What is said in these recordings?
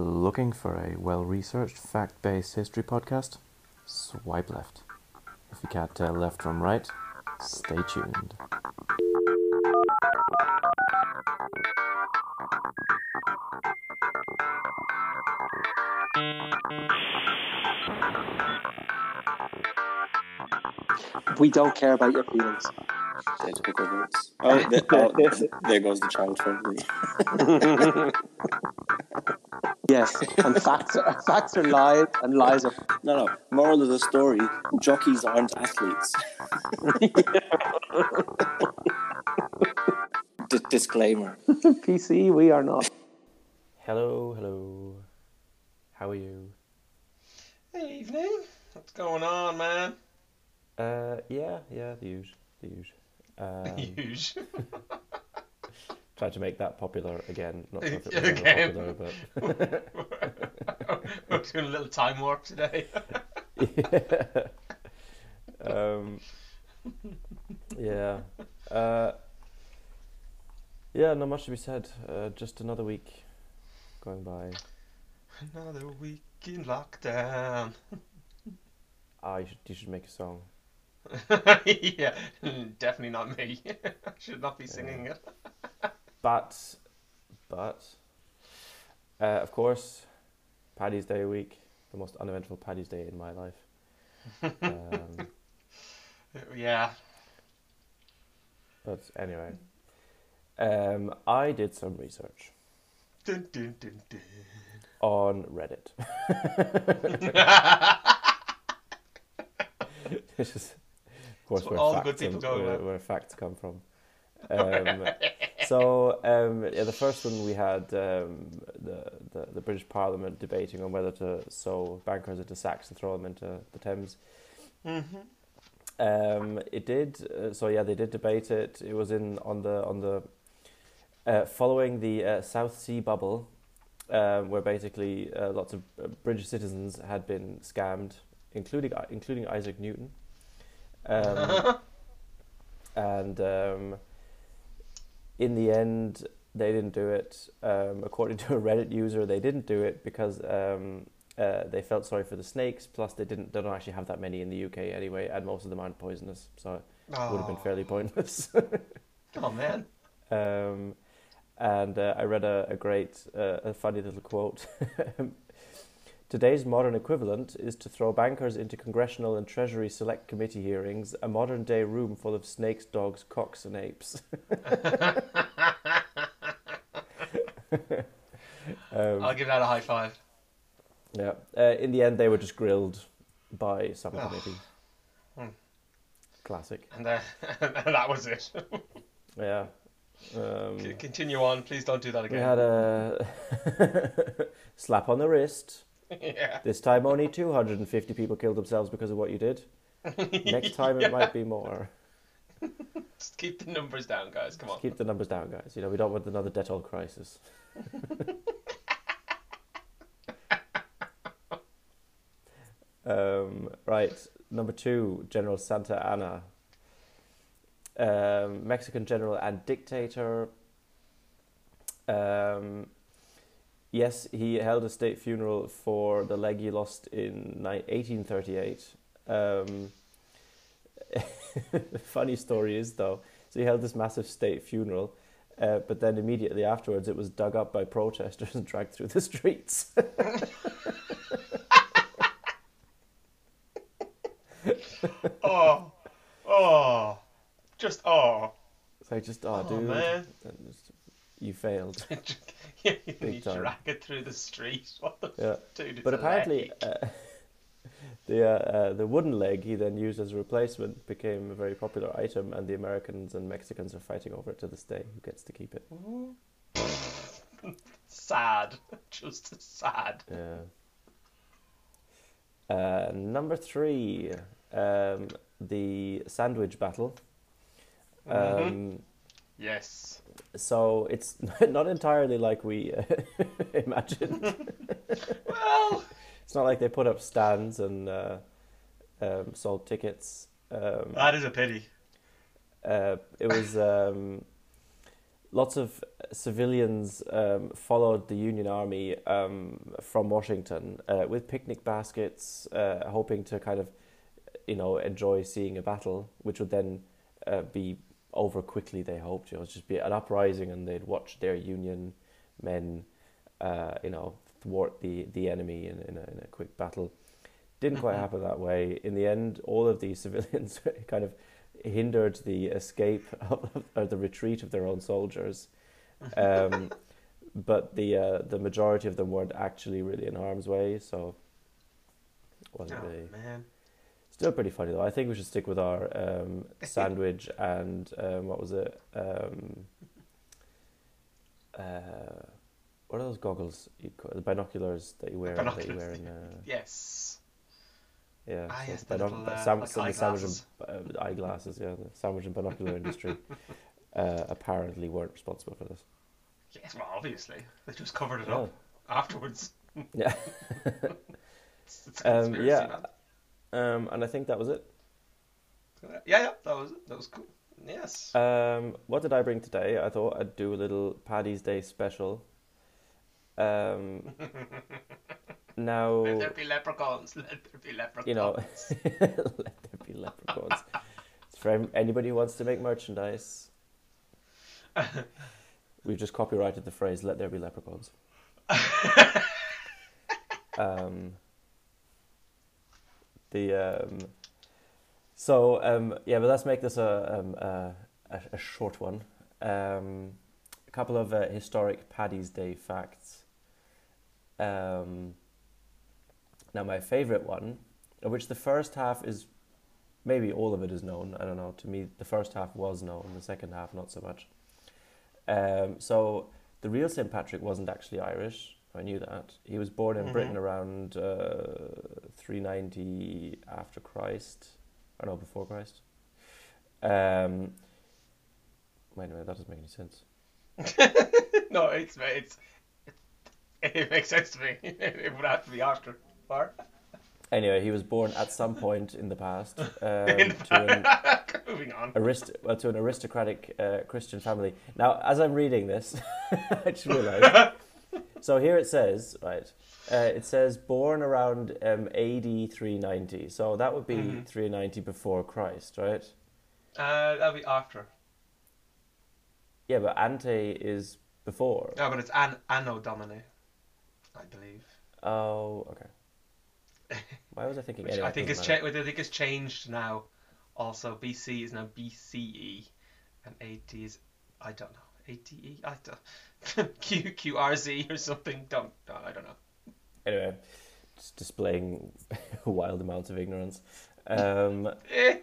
Looking for a well researched, fact based history podcast? Swipe left. If you can't tell left from right, stay tuned. We don't care about your feelings. Let's pick our words. Oh, the, oh, there goes the child friendly. Yes, and facts are, facts are lies, and lies are. No, no. Moral of the story: jockeys aren't athletes. D- disclaimer. PC, we are not. Hello, hello. How are you? Hey, evening. What's going on, man? Uh, yeah, yeah, the usual, the usual. Um, Huge. Tried to make that popular again. Not sure if it was Again. popular, but We're doing a little time warp today. yeah. um, yeah. Uh, yeah, not much to be said. Uh, just another week going by. Another week in lockdown. Ah, you should you should make a song. yeah, definitely not me. I should not be singing it. But, but, uh, of course, Paddy's Day week, the most uneventful Paddy's Day in my life. Um, Yeah. but anyway, um, I did some research Dun, dun, dun, on Reddit. This is, of course, where all the facts, good people go where, where facts come from. Um, so um, yeah, the first one we had um, the, the the British Parliament debating on whether to sew bankers into sacks and throw them into the Thames. Mm-hmm. Um, it did. Uh, so yeah, they did debate it. It was in on the on the uh, following the uh, South Sea bubble, um, where basically uh, lots of uh, British citizens had been scammed, including including Isaac Newton. Um, and um, in the end, they didn't do it. Um, according to a Reddit user, they didn't do it because um, uh, they felt sorry for the snakes. Plus, they didn't. They don't actually have that many in the UK anyway, and most of them aren't poisonous, so it would have been fairly pointless. Oh man. um, and uh, I read a, a great, uh, a funny little quote. Today's modern equivalent is to throw bankers into congressional and treasury select committee hearings, a modern day room full of snakes, dogs, cocks, and apes. um, I'll give that a high five. yeah. Uh, in the end, they were just grilled by some Oh. committee. Hmm. Classic. And, uh, that was it. Yeah. Um, C- Continue on. Please don't do that we again. had a slap on the wrist. yeah. This time, only 250 people killed themselves because of what you did. Next time, it might be more. Just keep the numbers down, guys. Come on. Keep the numbers down, guys. You know, we don't want another Dettol crisis. um, right, number two, General Santa Anna. Um, Mexican general and dictator. Um, yes, he held a state funeral for the leg he lost in 1838. Um, the funny story is, though, so he held this massive state funeral, uh, but then immediately afterwards it was dug up by protesters and dragged through the streets. Oh. Oh. Just oh. so just, oh, Oh, dude, man. you failed. you time. drag it through the street. What the Yeah. dude? But apparently, uh, the uh, uh, the wooden leg he then used as a replacement became a very popular item, and the Americans and Mexicans are fighting over it to this day. Who gets to keep it? sad. Just sad. Yeah. Uh, number three, um, the sandwich battle. Um, Mhm. Yes. So it's not entirely like we uh, imagined. Well. It's not like they put up stands and uh, um, sold tickets. Um, That is a pity. uh, it was um, lots of civilians um, followed the Union Army um, from Washington uh, with picnic baskets, uh, hoping to kind of, you know, enjoy seeing a battle, which would then uh, be over quickly. They hoped, you know, it'd just be an uprising, and they'd watch their Union men, uh, you know, thwart the the enemy in in a, in a quick battle. Didn't quite happen that way. In the end, all of these civilians kind of hindered the escape of, or the retreat of their own soldiers. Um, but the uh, the majority of them weren't actually really in harm's way, so wasn't Oh really. man. Still pretty funny though. I think we should stick with our um, sandwich and um, what was it? Um, uh, what are those goggles? You call, the binoculars that you wear. That you Binoculars, wear in. Uh, Yes. yeah. Ah, so yes, the the little, uh, sam- like the sandwich eyeglasses. and uh, eyeglasses. Yeah, the sandwich and binocular industry uh, apparently weren't responsible for this. Yes, well, obviously. They just covered it Yeah. up afterwards. Yeah. It's, it's Um, yeah. man. Um, and I think that was it. Yeah, yeah, that was it. that was cool. Yes. Um, what did I bring today? I thought I'd do a little Paddy's Day special. Um, now, Let there be leprechauns. Let there be leprechauns. you know, let there be leprechauns. It's for anybody who wants to make merchandise. We've just copyrighted the phrase "Let there be leprechauns." um, the um, so um, yeah, but let's make this a um, a, a, a short one. Um, a couple of uh, historic Paddy's Day facts. Um, now, my favorite one, of which the first half is maybe all of it is known. I don't know. To me, the first half was known. The second half, not so much. Um, so the real St. Patrick wasn't actually Irish. I knew that. He was born in Mhm. Britain around uh, 390 after Christ. Or no, before Christ. Um, wait a minute, that doesn't make any sense. no, it's it's it, makes sense to me. It would have to be after. Or Anyway, he was born at some point in the past um, In to an moving on. arist- well, to an aristocratic uh, Christian family. Now, as I'm reading this, I just realised. So here it says, right? Uh, it says born around um, AD 390. So that would be Mhm. 390 before Christ, right? Uh, that'll be after. Yeah, but ante is before. No, but it's an Anno Domini, I believe. Oh, okay. Why was I thinking? Which anyway, I think matter. cha- I think it's changed now. Also, BC is now BCE, and AD is I don't know ATE. I don't Q QRZ or something. Don't I don't know. Anyway, just displaying wild amounts of ignorance. Um, Eh.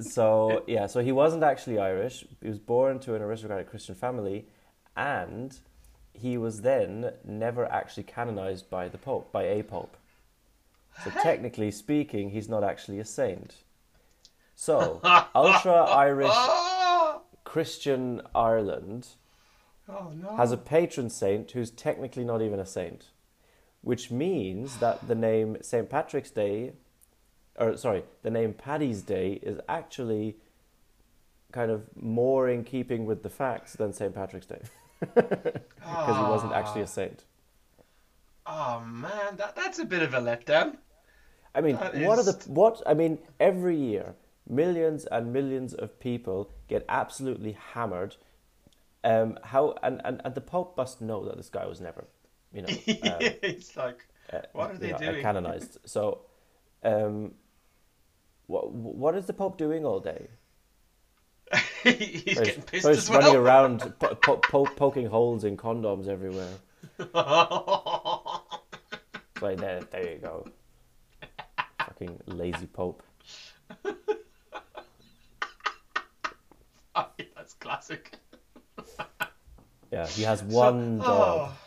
so yeah, so he wasn't actually Irish. He was born to an aristocratic Christian family, and he was then never actually canonized by the Pope, by a Pope. So technically speaking, he's not actually a saint. So ultra Irish Oh, Christian Ireland oh no. has a patron saint who's technically not even a saint, which means that the name St. Patrick's Day, or sorry, the name Paddy's Day is actually kind of more in keeping with the facts than St. Patrick's Day because he wasn't actually a saint. Oh man, that that's a bit of a letdown. I mean, That what are the what? I mean, every year, millions and millions of people get absolutely hammered. Um, how and, and, and the Pope must know that this guy was never, you know, um, it's like uh, What are they know, uh, doing? canonized. So, um, what what is the Pope doing all day? he's So getting pissed so as he's well. running around po- po- po- poking holes in condoms everywhere. Like there, there you go. Fucking lazy Pope. That's classic. Yeah, he has one So- job. oh,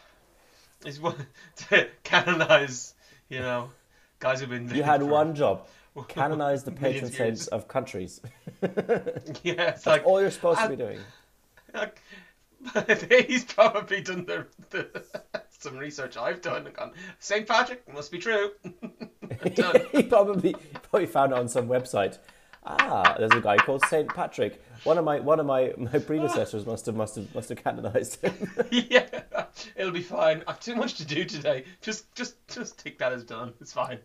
he's one to canonize, you know, guys who've been. You had one job: canonize the patron saints of countries. Yeah, it's That's like all you're supposed to be doing. Like, he's probably done the, the some research I've done and gone. St. Patrick must be true. He probably probably found it on some website. Ah, there's a guy called Saint Patrick. One of my one of my, my predecessors must have must have must have canonized him. yeah, it'll be fine. I've too much to do today. Just, just, just take that as done. It's fine.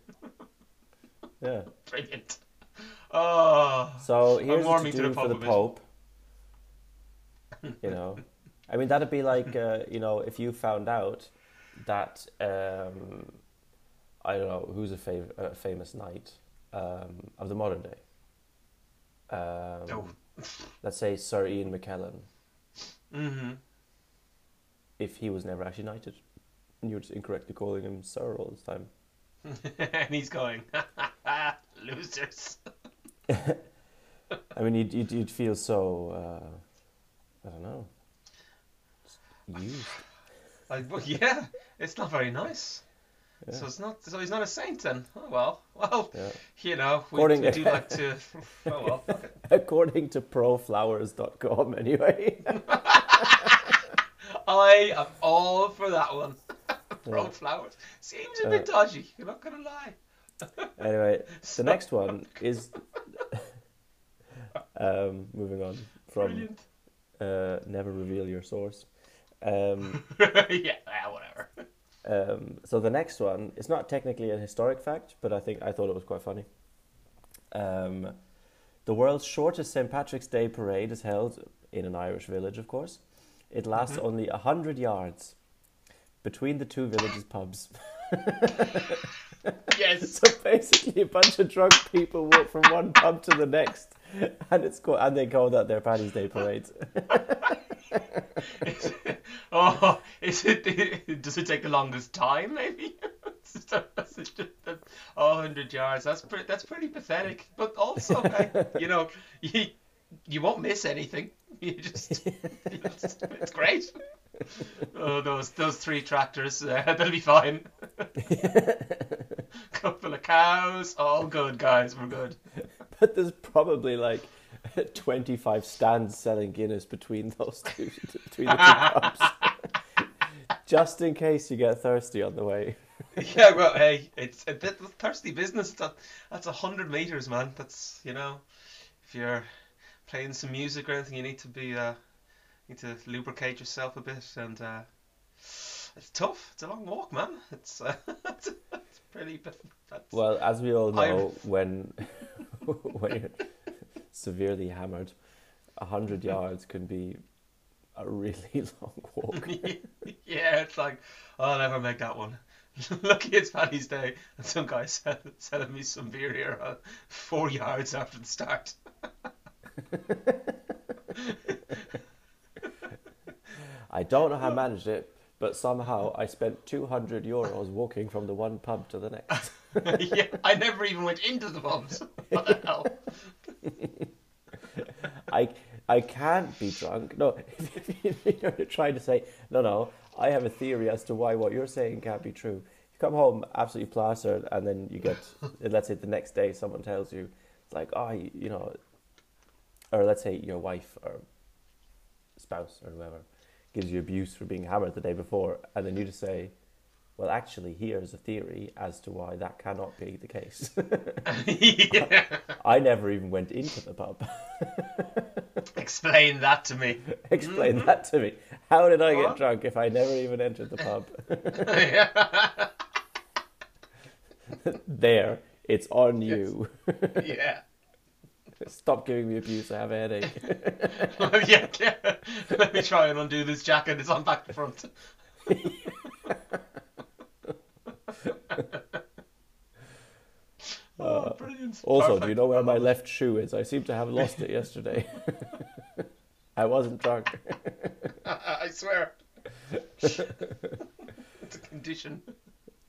yeah. Brilliant. Oh, So here's what to warming to the for the Pope. Pope. You know, I mean that'd be like uh, you know if you found out that um, I don't know who's a fav- uh, famous knight um, of the modern day. Um, Oh. Let's say Sir Ian McKellen. hmm If he was never actually knighted, and you're just incorrectly calling him Sir all this time. and he's going, losers. I mean, you'd you'd, you'd feel so uh, I don't know used. Like, well, yeah, it's not very nice. Yeah. So it's not. So he's not a saint then. Oh well. Well, Yeah. you know, we, According- we do like to. Oh well. Okay. According to proflowers.com, anyway. I am all for that one. Pro Yeah. flowers seems a bit dodgy. You're not gonna lie. Anyway, the So- next one is um, moving on from Brilliant. uh, never reveal your source. Um, yeah. ah, whatever. Um, so the next one is not technically a historic fact, but I think I thought it was quite funny. Um, the world's shortest St. Patrick's Day parade is held in an Irish village, of course. It lasts Mhm. only a hundred yards between the two villages' pubs. Yes. So basically, a bunch of drunk people walk from one pub to the next, and it's called, and they call that their Paddy's Day parade. Oh, is it? Does it take the longest time? Maybe. That's just- that- oh, 100 yards. That's pretty. That's pretty pathetic. But also, you know, you you won't miss anything. You just, you just it's great. Oh, those those three tractors, uh, they'll be fine. Couple of cows, all good, guys. We're good. But there's probably like 25 stands selling Guinness between those two, between the two pubs, just in case you get thirsty on the way. yeah, well, hey, it's a bit of thirsty business. That that's a hundred meters, man. That's you know, if you're playing some music or anything, you need to be uh, need to lubricate yourself a bit, and uh, it's tough. It's a long walk, man. It's uh, it's, it's pretty. That's, Well, as we all I'm- know, when when you're severely hammered, a 100 yards can be a really long walk. yeah, it's like oh, I'll never make that one. Lucky it's Paddy's Day, and some guy sell, selling me some beer here uh, four yards after the start. I don't know how I managed it, but somehow I spent 200 euros walking from the one pub to the next. yeah, I never even went into the pubs. What the hell? I I can't be drunk. No, you're trying to say no, no. I have a theory as to why what you're saying can't be true. You come home absolutely plastered, and then you get, let's say, the next day someone tells you, it's like, oh, you, you know, or let's say your wife or spouse or whoever gives you abuse for being hammered the day before, and then you just say, well, actually, here's a theory as to why that cannot be the case. yeah. I never even went into the pub. Explain that to me. Explain mm-hmm. that to me. How did I get drunk if I never even entered the pub? there, it's on you. yeah. Stop giving me abuse. I have a headache. yeah, yeah. Let me try and undo this jacket. It's on back to front. oh, brilliant. Also, do you know where my left shoe is? I seem to have lost it yesterday. I wasn't drunk. I swear. it's a condition.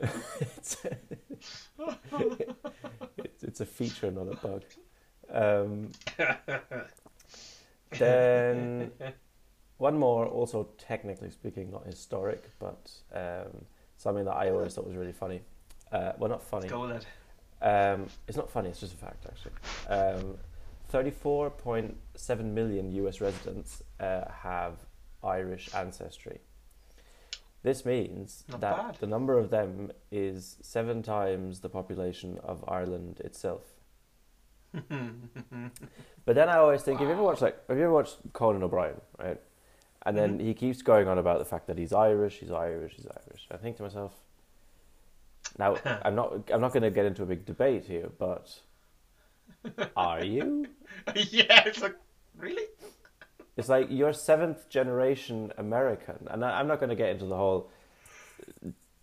It's, it's, it's a feature, not a bug. Um, then one more, also technically speaking, not historic, but um, something that I always thought was really funny. Uh, well, not funny. Go with it. Um, it's not funny. It's just a fact, actually. Um, Thirty-four point seven million U.S. residents uh, have Irish ancestry. This means Not that bad. the number of them is seven times the population of Ireland itself. But then I always think, have you ever watched like, have you ever watched Conan O'Brien, right? And then he keeps going on about the fact that he's Irish, he's Irish, he's Irish. I think to myself, now I'm not, I'm not going to get into a big debate here, but are you? yeah, it's like really. It's like you're seventh generation American, and I, I'm not going to get into the whole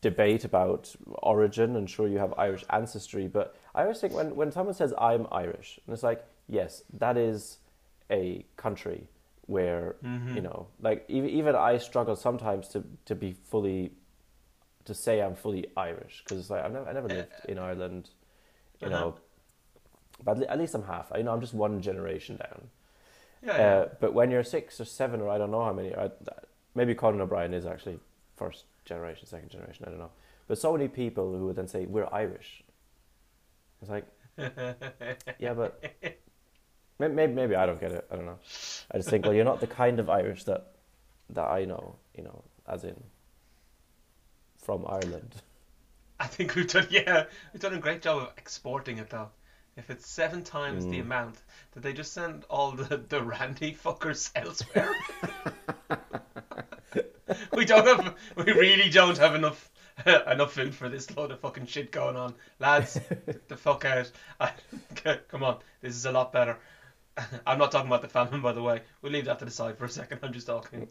debate about origin and sure you have Irish ancestry, but I always think when, when someone says I'm Irish, and it's like, yes, that is a country where, mm-hmm. you know, like even, even I struggle sometimes to, to be fully, to say I'm fully Irish, because it's like, I've never, I never lived in Ireland, you Uh-huh. know, but at least I'm half, you know, I'm just one generation down. Yeah, yeah. Uh, but when you're six or seven, or I don't know how many, I, maybe Conan O'Brien is actually first generation, second generation, I don't know. But so many people who would then say, We're Irish. It's like, yeah, but maybe, maybe, maybe I don't get it. I don't know. I just think, well, you're not the kind of Irish that, that I know, you know, as in from Ireland. I think we've done yeah, we've done a great job of exporting it though. If it's seven times the mm. amount, did they just send all the, the randy fuckers elsewhere? we don't have we really don't have enough enough food for this load of fucking shit going on. Lads, get the fuck out. I, come on, this is a lot better. I'm not talking about the famine by the way. We'll leave that to the side for a second. I'm just talking.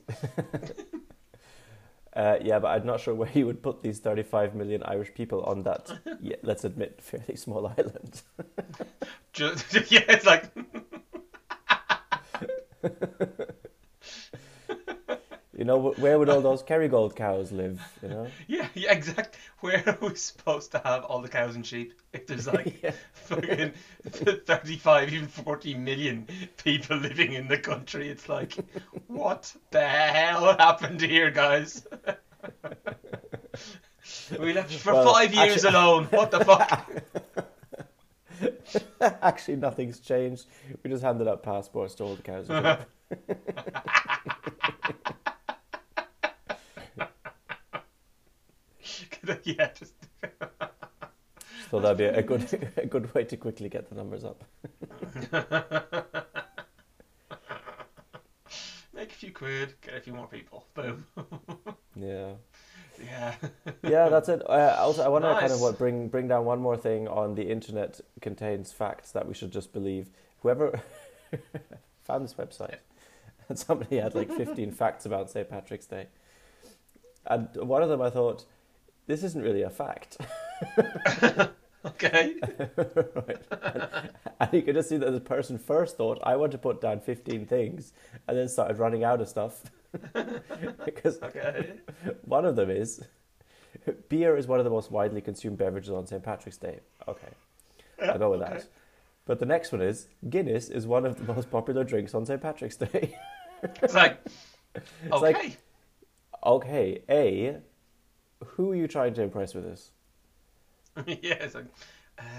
Uh, yeah, but I'm not sure where you would put these 35 million Irish people on that, yeah, let's admit, fairly small island. Just, yeah, it's like You know, where would all those Kerrygold cows live? You know, Yeah, yeah, exact. Where are we supposed to have all the cows and sheep if there's like Yeah. fucking 35, even 40 million people living in the country? It's like, what the hell happened here, guys? We left for Well, five years actually- alone. What the fuck? actually nothing's changed. We just handed out passports to all the cows. yeah, just so that'd be a good, a good way to quickly get the numbers up. make a few quid, get a few more people. Boom. Yeah, yeah. yeah, that's it. Uh, also, I want to kind of what bring bring down one more thing on the internet contains facts that we should just believe. Whoever found this website, and somebody had like 15 facts about St. Patrick's Day, and one of them I thought, this isn't really a fact. Okay. right. And, and you could just see that the person first thought, I want to put down 15 things, and then started running out of stuff. Because Okay. one of them is beer is one of the most widely consumed beverages on St. Patrick's Day. Okay, I'll go with okay. that. But the next one is Guinness is one of the most popular drinks on St. Patrick's Day. It's like, okay. like- okay, A, who are you trying to impress with this? yeah, it's like,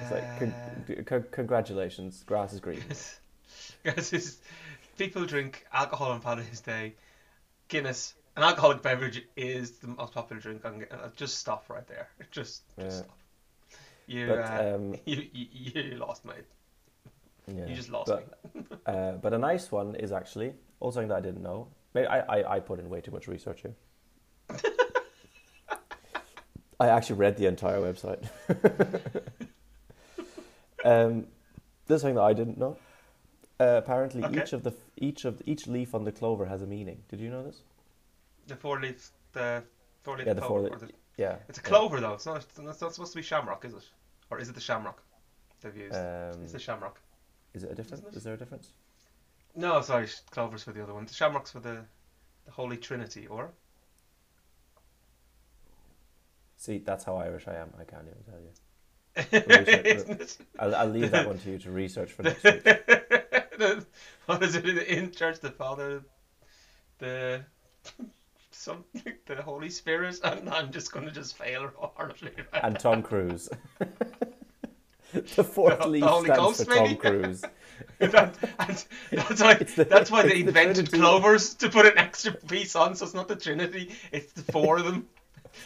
It's like, uh, con- con- congratulations, grass is green. Guys, this- people drink alcohol on Valentine's Day. Guinness, an alcoholic beverage, is the most popular drink. On, uh, just stop right there. Just, just Yeah. stop. You, But, uh, um, you, you, you lost, mate. Yeah. You just lost but, uh, but a nice one is actually also something that I didn't know. Maybe I, I, I put in way too much research here. I actually read the entire website. um, this is something that I didn't know. Uh, apparently, Okay. each of the each of each leaf on the clover has a meaning. Did you know this? The four leaf, the four leaf Yeah, the four clover. leaf- or the- Yeah. It's a yeah. clover though. It's not. It's not supposed to be shamrock, is it? Or is it the shamrock they've used? Um, it's the shamrock. is it a difference? it? Is there a difference? No, sorry, clover's for the other one. The shamrock's for the, the Holy Trinity, or See, that's how Irish I am. I can't even tell you. Research- Isn't it? I'll, I'll leave that one to you to research for next week. What is it in church? The Father, the some the Holy Spirit, and I'm just gonna just fail horribly. and Tom Cruise. the fourth The- the Holy stands Ghost, for Tom maybe? Cruise. that, and that's why the- that's why they it's the invented clovers to put an extra piece on, so it's not the Trinity, it's the four of them.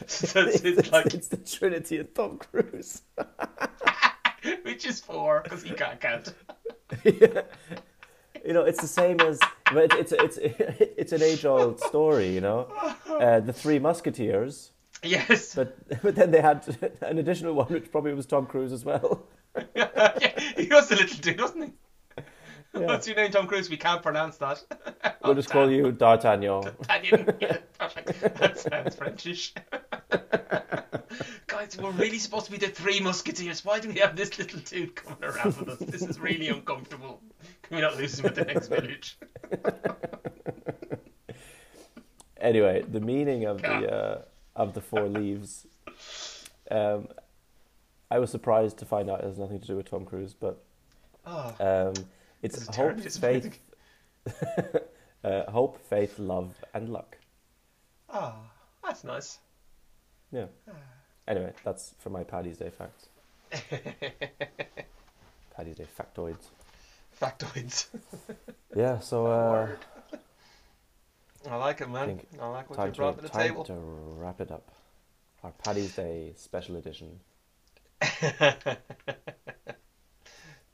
So it's, It's, it's like it's the Trinity of Tom Cruise. Which is four, because he can't count. you know, it's the same as but it's it's it's, it's an age-old story. You know, uh, the Three Musketeers. Yes. But but then they had an additional one, which probably was Tom Cruise as well. yeah, he was a little dude, wasn't he? Yeah. What's your name, Tom Cruise? We can't pronounce that. We'll just call you D'Artagnan. Italian. Yeah, perfect. That sounds Frenchish. Guys, we're really supposed to be the three musketeers. Why do we have this little dude coming around with us? This is really uncomfortable. Can we not lose him at the next village? Anyway, the meaning of the uh, of the four leaves. Um, I was surprised to find out it has nothing to do with Tom Cruise, but Oh, um, it's hope, faith, uh, hope, faith, love, and luck. oh, that's nice. Yeah. Anyway, that's for my Paddy's Day facts. Paddy's Day factoids. Factoids. Yeah. So uh, I like it, man. think I like what you to brought to the time table. to wrap it up. Our Paddy's Day special edition.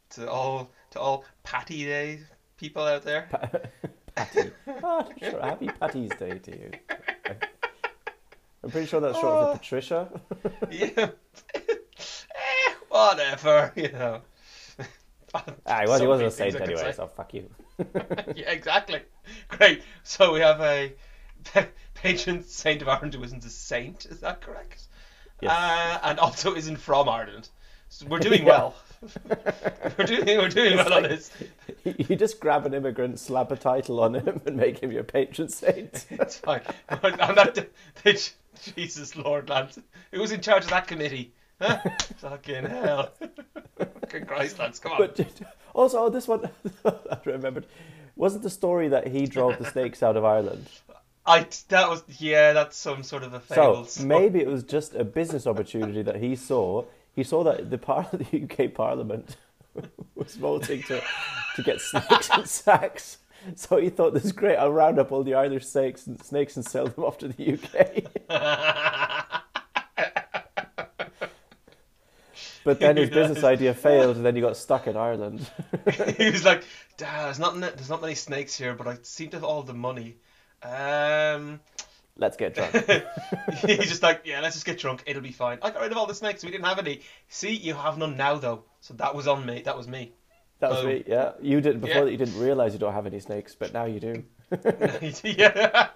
to all to all Patty Day people out there. Patty. Ah, sure. Happy Paddy's Day to you. I'm pretty sure that's short Oh. for Patricia. yeah. eh, whatever, you know. Ah, he was, he wasn't a saint things I could anyway, so fuck you. yeah, exactly. Great. So we have a patron saint of Ireland who isn't a saint. Is that correct? Yes. Uh, and also isn't from Ireland. So we're doing Yeah. well. we're doing we're doing well on this. You just grab an immigrant, slap a title on him, and make him your patron saint. It's fine. I'm not. Jesus Lord, lads. Who was in charge of that committee? Huh? Fucking hell. Fucking Christ, lads. Come on. But also, oh, this one I remembered. Wasn't the story that he drove the snakes out of Ireland? I that was yeah. That's some sort of a fable. So maybe it was just a business opportunity that he saw. He saw that the part of the UK Parliament was voting to to get snakes and sacks. So he thought, "This is great. I'll round up all the Irish snakes and snakes and sell them off to the UK." But then his business idea failed, and then he got stuck in Ireland. he was like, there's not there's not many snakes here, but I seem to have all the money." Um, Let's get drunk. he's just like, "Yeah, let's just get drunk. It'll be fine." I got rid of all the snakes. We didn't have any. See, you have none now though. So that was on me. That was me. That was Boom. me. Yeah, you did before Yeah. that. You didn't realize you don't have any snakes, but now you do. yeah.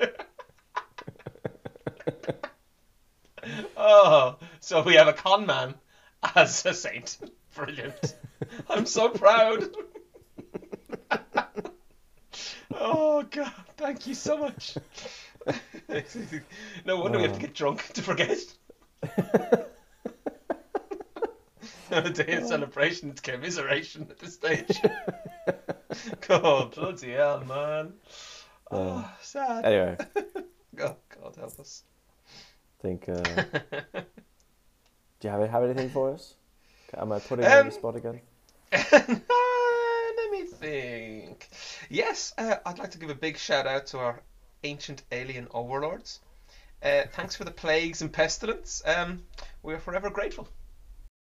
oh, so we have a con man as a saint. Brilliant. I'm so proud. oh God, thank you so much. no wonder we have to oh. get drunk to forget. Not a day of celebration, it's commiseration at this stage. God, bloody hell, man. Oh, sad. Anyway, I Oh, God help us. think. Uh, do you have, have anything for us? Am I putting you on the Um, spot again? Let me think. Yes, uh, I'd like to give a big shout out to our ancient alien overlords. Uh, thanks for the plagues and pestilence. Um, we are forever grateful.